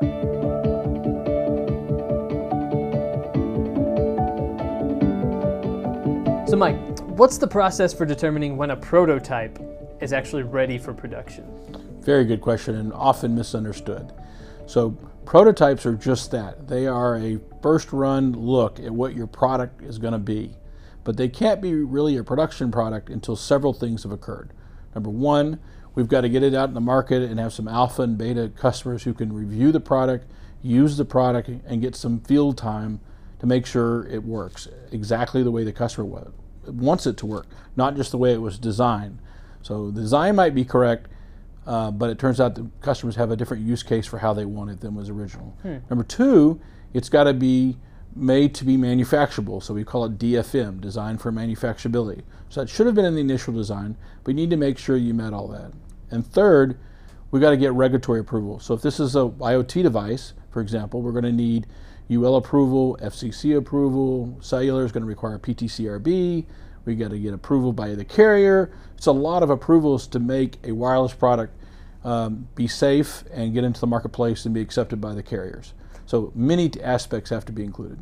So Mike, what's the process for determining when a prototype is actually ready for production? Very good question and often misunderstood. So prototypes are just that. They are a first run look at what your product is going to be. But they can't be really a production product until several things have occurred. Number one, we've got to get it out in the market and have some alpha and beta customers who can review the product, use the product, and get some field time to make sure it works exactly the way the customer wants it to work, not just the way it was designed. So the design might be correct, uh, but it turns out the customers have a different use case for how they want it than was original. Hmm. Number two, it's got to be made to be manufacturable. So we call it DFM, Design for Manufacturability. So that should have been in the initial design, but you need to make sure you met all that. And third, we've got to get regulatory approval. So if this is a IoT device, for example, we're going to need UL approval, FCC approval, cellular is going to require PTCRB, we got to get approval by the carrier. It's a lot of approvals to make a wireless product um, be safe and get into the marketplace and be accepted by the carriers. So many aspects have to be included.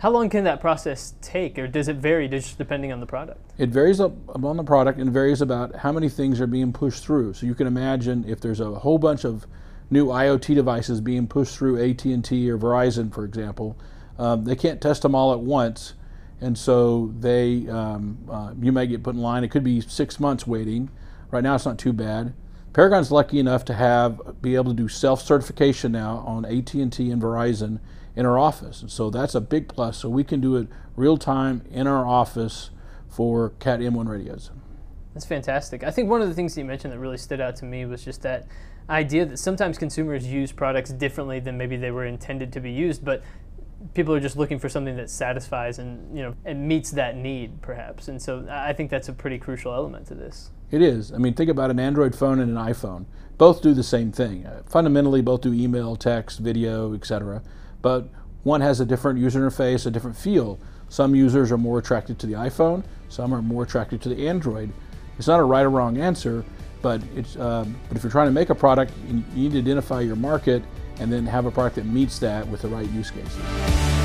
How long can that process take, or does it vary just depending on the product? It varies on the product and varies about how many things are being pushed through. So you can imagine if there's a whole bunch of new IoT devices being pushed through AT&T or Verizon, for example, um, they can't test them all at once, and so they um, uh, you may get put in line. It could be six months waiting. Right now, it's not too bad. Paragon's lucky enough to have be able to do self-certification now on AT&T and Verizon in our office, and so that's a big plus. So we can do it real time in our office for Cat M1 radios. That's fantastic. I think one of the things that you mentioned that really stood out to me was just that idea that sometimes consumers use products differently than maybe they were intended to be used, but people are just looking for something that satisfies and you know and meets that need perhaps. And so i think that's a pretty crucial element to this. It is. I mean think about an android phone and an iphone. Both do the same thing. Uh, fundamentally both do email text video etc but one has a different user interface a different feel. Some users are more attracted to the iphone. Some are more attracted to the android. It's not a right or wrong answer but it's um, but if you're trying to make a product, you need to identify your market and then have a product that meets that with the right use case.